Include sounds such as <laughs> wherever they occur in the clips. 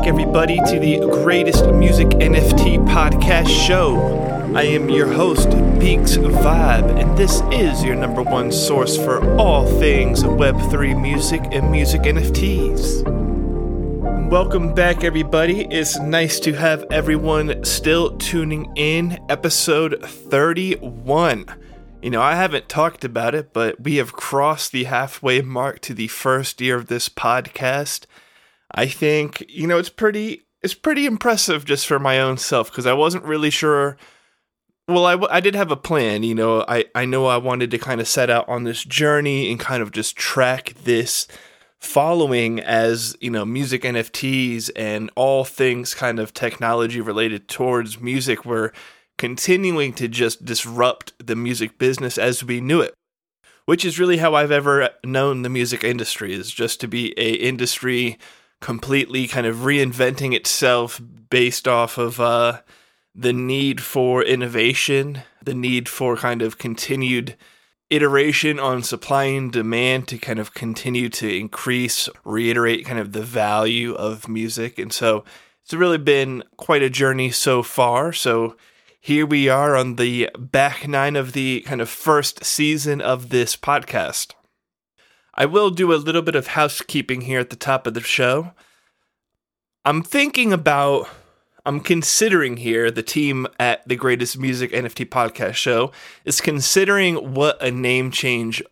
back, everybody, to the greatest music NFT podcast show. I am your host, Beaks Vibe, and this is your number one source for all things Web3 music and music NFTs. Welcome back, everybody. It's nice to have everyone still tuning in. Episode 31. You know, I haven't talked about it, but we have crossed the halfway mark to the first year of this podcast. I think you know it's pretty it's pretty impressive just for my own self because I wasn't really sure. Well, I, I did have a plan, you know. I, I know I wanted to kind of set out on this journey and kind of just track this following as, you know, music NFTs and all things kind of technology related towards music were continuing to just disrupt the music business as we knew it which is really how I've ever known the music industry is just to be a industry completely kind of reinventing itself based off of uh, the need for innovation, the need for kind of continued iteration on supply and demand to kind of continue to increase, reiterate kind of the value of music. And so it's really been quite a journey so far. So here we are on the back nine of the kind of first season of this podcast. I will do a little bit of housekeeping here at the top of the show. I'm thinking about, I'm considering here, the team at the Greatest Music NFT Podcast Show is considering what a name change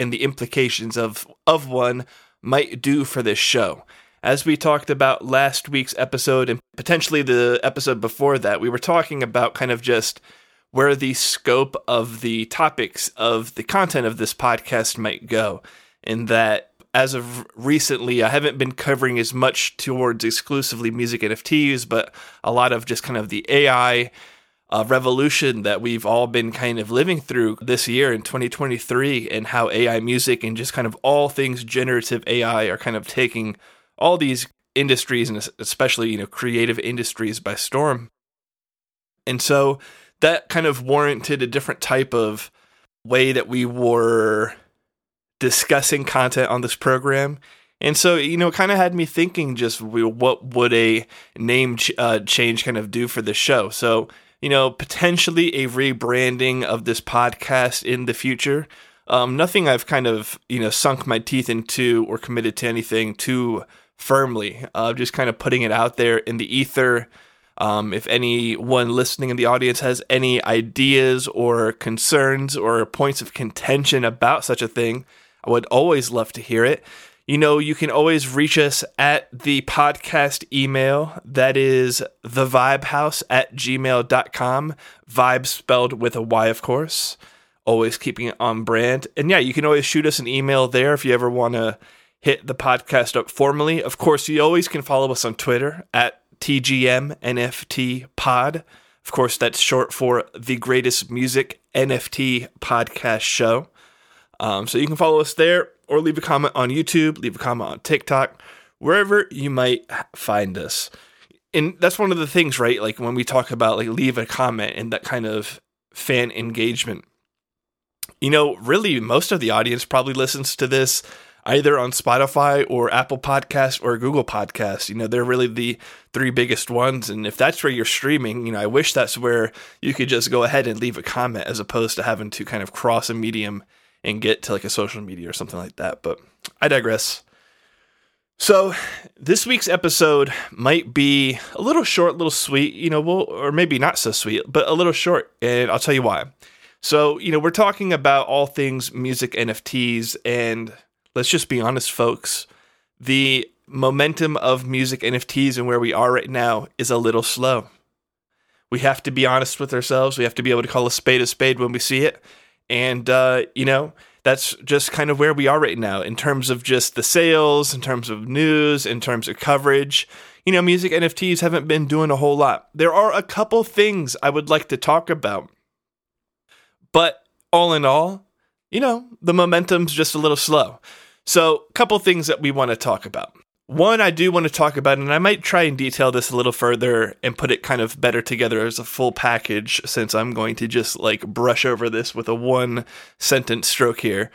and the implications of, of one might do for this show. As we talked about last week's episode and potentially the episode before that, we were talking about kind of just where the scope of the topics of the content of this podcast might go in that as of recently, I haven't been covering as much towards exclusively music NFTs, but a lot of just kind of the AI uh, revolution that we've all been kind of living through this year in 2023, and how AI music and just kind of all things generative AI are kind of taking all these industries and especially you know creative industries by storm. And so that kind of warranted a different type of way that we were discussing content on this program. And so, you know, it kind of had me thinking just what would a name ch- uh, change kind of do for the show. So, you know, potentially a rebranding of this podcast in the future. Um, nothing I've kind of, you know, sunk my teeth into or committed to anything too firmly. Uh, just kind of putting it out there in the ether. Um, if anyone listening in the audience has any ideas or concerns or points of contention about such a thing, I would always love to hear it. You know, you can always reach us at the podcast email. That is thevibehouse at gmail.com. Vibe spelled with a Y, of course. Always keeping it on brand. And yeah, you can always shoot us an email there if you ever want to hit the podcast up formally. Of course, you always can follow us on Twitter at TGM Pod. Of course, that's short for the greatest music NFT podcast show. Um, so you can follow us there or leave a comment on YouTube, leave a comment on TikTok, wherever you might find us. And that's one of the things, right? Like when we talk about like leave a comment and that kind of fan engagement. You know, really most of the audience probably listens to this either on Spotify or Apple Podcasts or Google Podcasts. You know, they're really the three biggest ones. And if that's where you're streaming, you know, I wish that's where you could just go ahead and leave a comment as opposed to having to kind of cross a medium and get to like a social media or something like that. But I digress. So this week's episode might be a little short, little sweet, you know, well, or maybe not so sweet, but a little short, and I'll tell you why. So, you know, we're talking about all things music NFTs, and let's just be honest, folks. The momentum of music NFTs and where we are right now is a little slow. We have to be honest with ourselves. We have to be able to call a spade a spade when we see it. And, uh, you know, that's just kind of where we are right now in terms of just the sales, in terms of news, in terms of coverage. You know, music NFTs haven't been doing a whole lot. There are a couple things I would like to talk about. But all in all, you know, the momentum's just a little slow. So, a couple things that we want to talk about. One I do want to talk about, and I might try and detail this a little further and put it kind of better together as a full package, since I'm going to just like brush over this with a one sentence stroke here.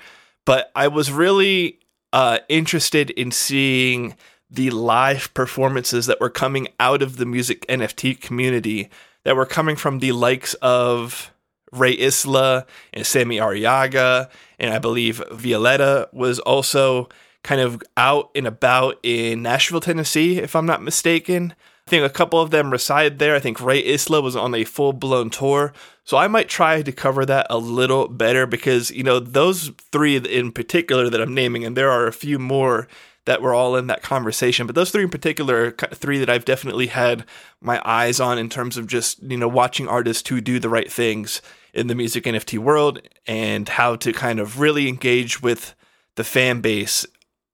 But I was really uh, interested in seeing the live performances that were coming out of the music NFT community that were coming from the likes of Ray Isla and Sammy Arriaga, and I believe Violetta was also kind of out and about in Nashville, Tennessee, if I'm not mistaken. I think a couple of them reside there. I think Ray Isla was on a full blown tour. So I might try to cover that a little better because, you know, those three in particular that I'm naming, and there are a few more that were all in that conversation. But those three in particular are three that I've definitely had my eyes on in terms of just, you know, watching artists who do the right things in the music NFT world and how to kind of really engage with the fan base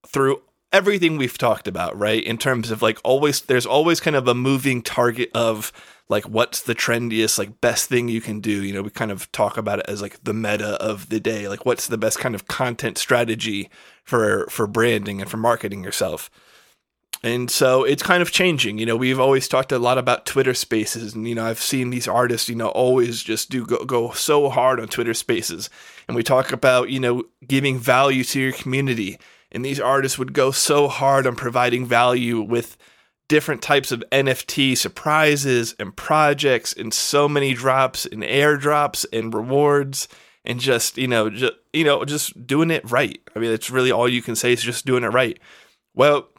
through everything we've talked about, right? In terms of like always, there's always kind of a moving target of like what's the trendiest, like best thing you can do. You know, we kind of talk about it as like the meta of the day, like what's the best kind of content strategy for for branding and for marketing yourself. And so it's kind of changing. You know, we've always talked a lot about Twitter Spaces, and you know, I've seen these artists, you know, always just do go, go so hard on Twitter Spaces. And we talk about, you know, giving value to your community. And these artists would go so hard on providing value with different types of NFT surprises and projects and so many drops and airdrops and rewards and just, you know, just, you know, just doing it right. I mean, it's really all you can say is just doing it right. Well,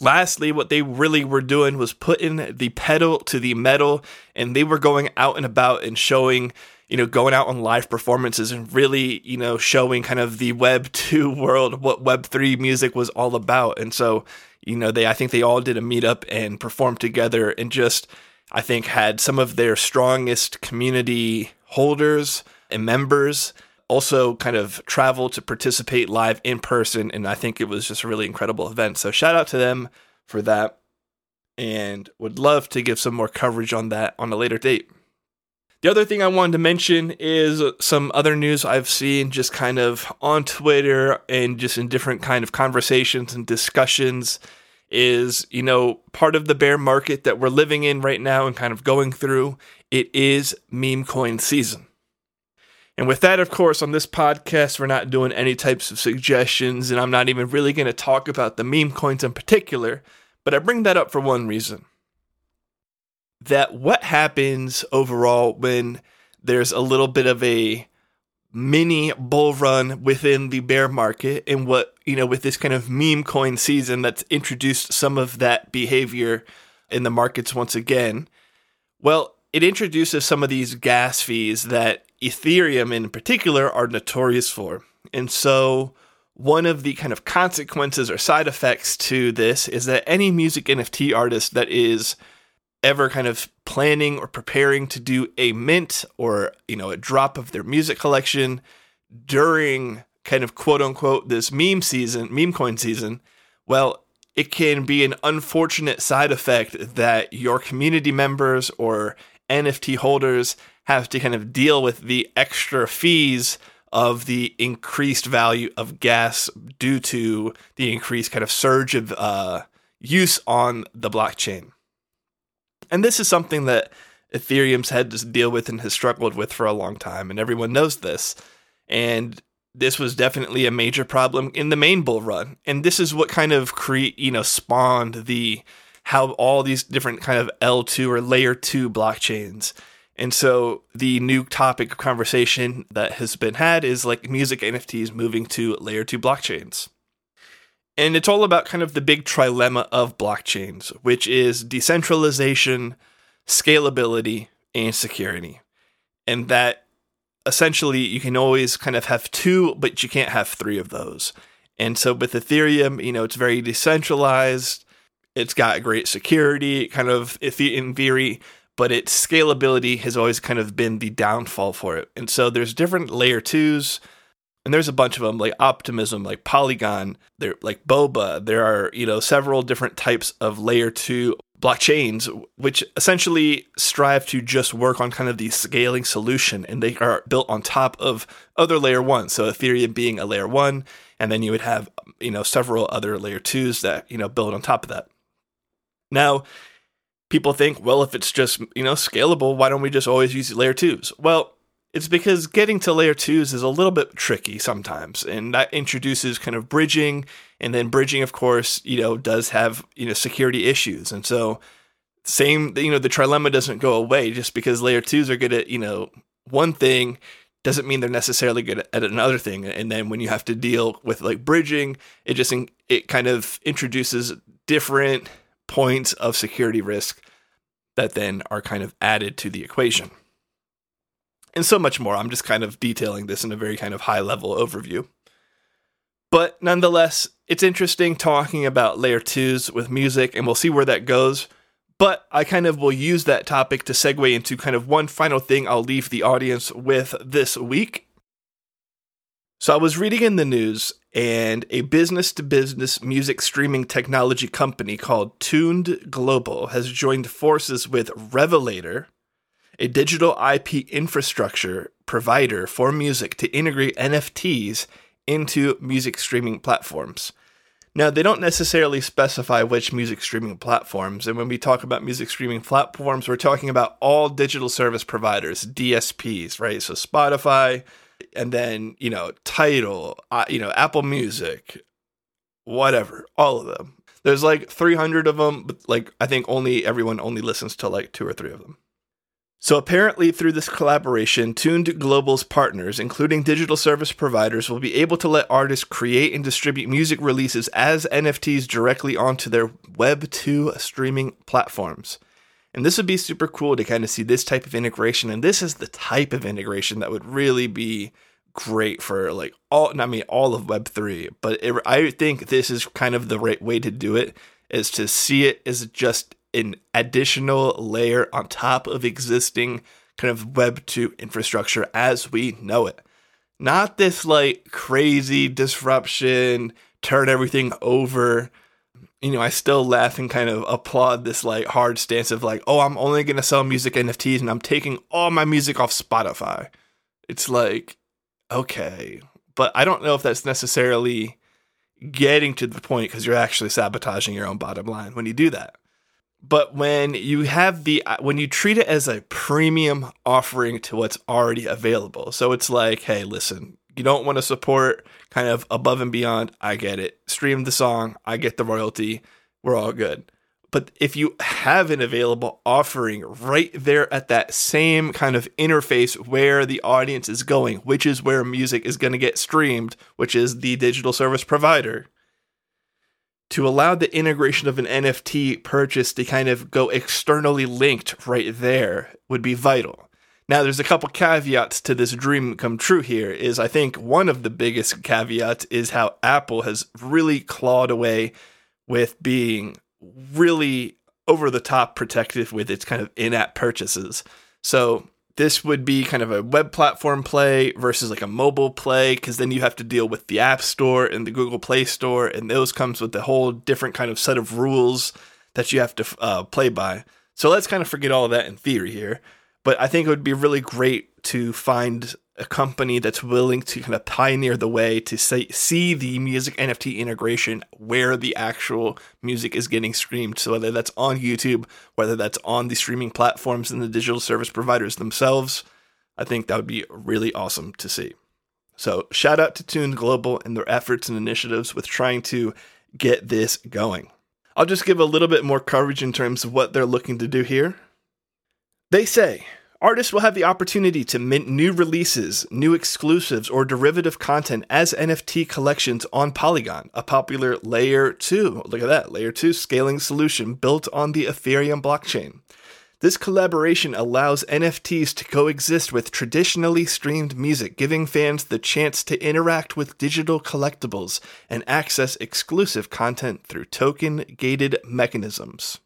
Lastly, what they really were doing was putting the pedal to the metal, and they were going out and about and showing, you know, going out on live performances and really, you know, showing kind of the Web <laughs> 2 world, what Web 3 music was all about. And so, you know, they, I think they all did a meetup and performed together and just, I think, had some of their strongest community holders and members also kind of travel to participate live in person. And I think it was just a really incredible event. So shout out to them for that. And would love to give some more coverage on that on a later date. The other thing I wanted to mention is some other news I've seen just kind of on Twitter and just in different kind of conversations and discussions is, you know, part of the bear market that we're living in right now and kind of going through. It is meme coin season. And with that, of course, on this podcast, we're not doing any types of suggestions, and I'm not even really going to talk about the meme coins in particular, but I bring that up for one reason. That what happens overall when there's a little bit of a mini bull run within the bear market, and what, you know, with this kind of meme coin season that's introduced some of that behavior in the markets once again. Well, it introduces some of these gas fees that Ethereum in particular are notorious for. And so, one of the kind of consequences or side effects to this is that any music NFT artist that is ever kind of planning or preparing to do a mint or, you know, a drop of their music collection during kind of quote unquote this meme season, meme coin season, well, it can be an unfortunate side effect that your community members or NFT holders have to kind of deal with the extra fees of the increased value of gas due to the increased kind of surge of uh, use on the blockchain. And this is something that Ethereum's had to deal with and has struggled with for a long time, and everyone knows this. And this was definitely a major problem in the main bull run. And this is what kind of create, you know, spawned the how all these different kind of L2 or layer 2 blockchains and so the new topic of conversation that has been had is like music NFTs moving to layer two blockchains. And it's all about kind of the big trilemma of blockchains, which is decentralization, scalability, and security. And that essentially you can always kind of have two, but you can't have three of those. And so with Ethereum, you know, it's very decentralized. It's got great security, kind of in theory, but its scalability has always kind of been the downfall for it. And so there's different layer twos, and there's a bunch of them like Optimism, like Polygon, there like Boba. There are you know several different types of layer two blockchains, which essentially strive to just work on kind of the scaling solution, and they are built on top of other layer 1 So Ethereum being a layer one, and then you would have you know several other layer twos that you know build on top of that. Now people think, well, if it's just, you know, scalable, why don't we just always use layer twos? Well, It's because getting to layer twos is a little bit tricky sometimes, and that introduces kind of bridging, and then bridging, of course, you know, does have you know security issues, and so same, you know, the trilemma doesn't go away just because layer twos are good at you know one thing doesn't mean they're necessarily good at another thing, and then when you have to deal with like bridging, it just it kind of introduces different points of security risk that then are kind of added to the equation and so much more. I'm just kind of detailing this in a very kind of high level overview. But nonetheless, it's interesting talking about layer twos with music, and we'll see where that goes. But I kind of will use that topic to segue into kind of one final thing I'll leave the audience with this week. So I was reading in the news, and a business to business music streaming technology company called Tuned Global has joined forces with Revelator, a digital IP infrastructure provider for music to integrate NFTs into music streaming platforms. Now, they don't necessarily specify which music streaming platforms. And when we talk about music streaming platforms, we're talking about all digital service providers, DSPs, right? So Spotify, and then, you know, Tidal, uh, you know, Apple Music, whatever, all of them. There's like 300 of them, but like I think only everyone only listens to like two or three of them. So, apparently, through this collaboration, Tuned Global's partners, including digital service providers, will be able to let artists create and distribute music releases as NFTs directly onto their Web2 streaming platforms. And this would be super cool to kind of see this type of integration. And this is the type of integration that would really be great for like all, I mean, all of Web3. But it, I think this is kind of the right way to do it is to see it as just an additional layer on top of existing kind of Web 2 infrastructure as we know it. Not this like crazy disruption, turn everything over. You know, I still laugh and kind of applaud this like hard stance of like, oh, I'm only going to sell music NFTs and I'm taking all my music off Spotify. It's like, okay. But I don't know if that's necessarily getting to the point because you're actually sabotaging your own bottom line when you do that but when you have the uh, when you treat it as a premium offering to what's already available. So it's like hey listen you don't want to support kind of above and beyond. I get it. Stream the song. I get the royalty. We're all good. But if you have an available offering right there at that same kind of interface where the audience is going which is where music is going to get streamed which is the digital service provider to allow the integration of an NFT purchase to kind of go externally linked right there would be vital. Now, there's a couple caveats to this dream come true here. Is I think one of the biggest caveats is how Apple has really clawed away with being really over the top protective with its kind of in app purchases. So this would be kind of a web platform play versus like a mobile play because then you have to deal with the app store and the google play store and those comes with a whole different kind of set of rules that you have to uh, play by. So let's kind of forget all of that in theory here but i think it would be really great to find a company that's willing to kind of pioneer the way to say, see the music NFT integration where the actual music is getting streamed. So whether that's on YouTube, whether that's on the streaming platforms and the digital service providers themselves, I think that would be really awesome to see. So shout out to Tuned Global and their efforts and initiatives with trying to get this going. I'll just give a little bit more coverage in terms of what they're looking to do here. They say Artists will have the opportunity to mint new releases, new exclusives, or derivative content as NFT collections on Polygon, a popular Layer 2, look at that, Layer 2 scaling solution built on the Ethereum blockchain. This collaboration allows NFTs to coexist with traditionally streamed music, giving fans the chance to interact with digital collectibles and access exclusive content through token gated mechanisms.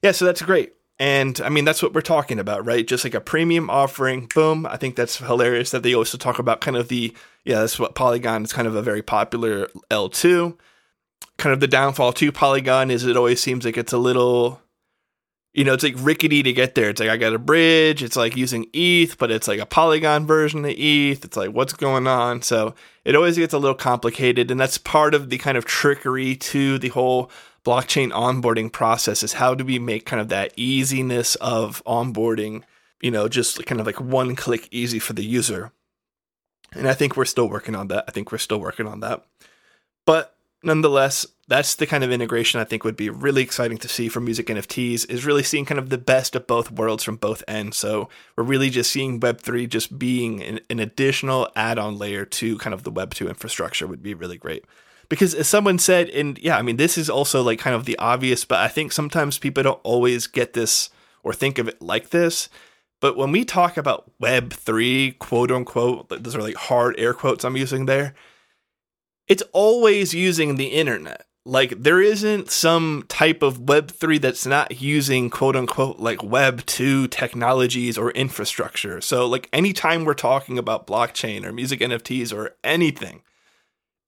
Yeah, so that's great. And I mean, that's what we're talking about, right? Just like a premium offering. Boom. I think that's hilarious that they also talk about kind of the, yeah, that's what Polygon is kind of a very popular L2. Kind of the downfall to Polygon is it always seems like it's a little, you know, it's like rickety to get there. It's like I got a bridge. It's like using ETH, but it's like a Polygon version of ETH. It's like what's going on? So it always gets a little complicated. And that's part of the kind of trickery to the whole blockchain onboarding process is how do we make kind of that easiness of onboarding you know, just kind of like one click easy for the user. And I think we're still working on that. I think we're still working on that. But nonetheless, that's the kind of integration I think would be really exciting to see for music NFTs is really seeing kind of the best of both worlds from both ends. So we're really just seeing Web3 just being an, an additional add-on layer to kind of the Web2 infrastructure would be really great. Because as someone said, and yeah, I mean, this is also like kind of the obvious, but I think sometimes people don't always get this or think of it like this. But when we talk about Web3, quote unquote, those are like hard air quotes I'm using there, it's always using the internet. Like there isn't some type of Web3 that's not using quote unquote like Web2 technologies or infrastructure. So, like anytime we're talking about blockchain or music NFTs or anything,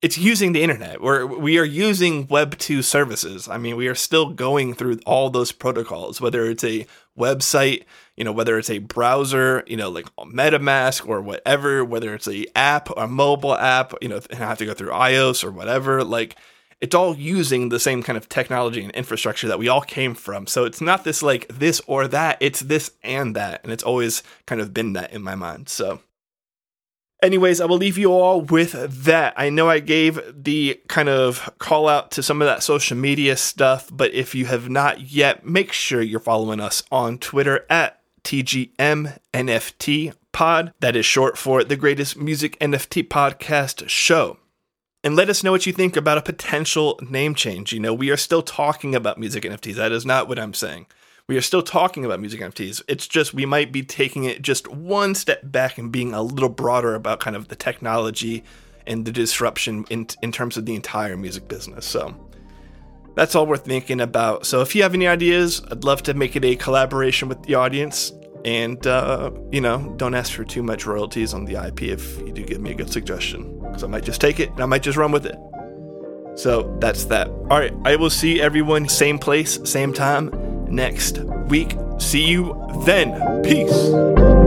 it's using the internet. We're, we are using Web2 services. I mean, we are still going through all those protocols, whether it's a website, you know, whether it's a browser, you know, like MetaMask or whatever, whether it's a app or a mobile app, you know, and I have to go through iOS or whatever, like it's all using the same kind of technology and infrastructure that we all came from. So it's not this like this or that, it's this and that. And it's always kind of been that in my mind. So Anyways, I will leave you all with that. I know I gave the kind of call out to some of that social media stuff, but if you have not yet, make sure you're following us on Twitter at TGM Pod. That is short for the greatest music NFT podcast show. And let us know what you think about a potential name change. You know, we are still talking about music NFTs. That is not what I'm saying we are still talking about music NFTs. It's just we might be taking it just one step back and being a little broader about kind of the technology and the disruption in in terms of the entire music business. So that's all we're thinking about. So if you have any ideas, I'd love to make it a collaboration with the audience. And uh, you know, don't ask for too much royalties on the IP if you do give me a good suggestion, because I might just take it and I might just run with it. So that's that. All right, I will see everyone same place, same time next week. See you then. Peace.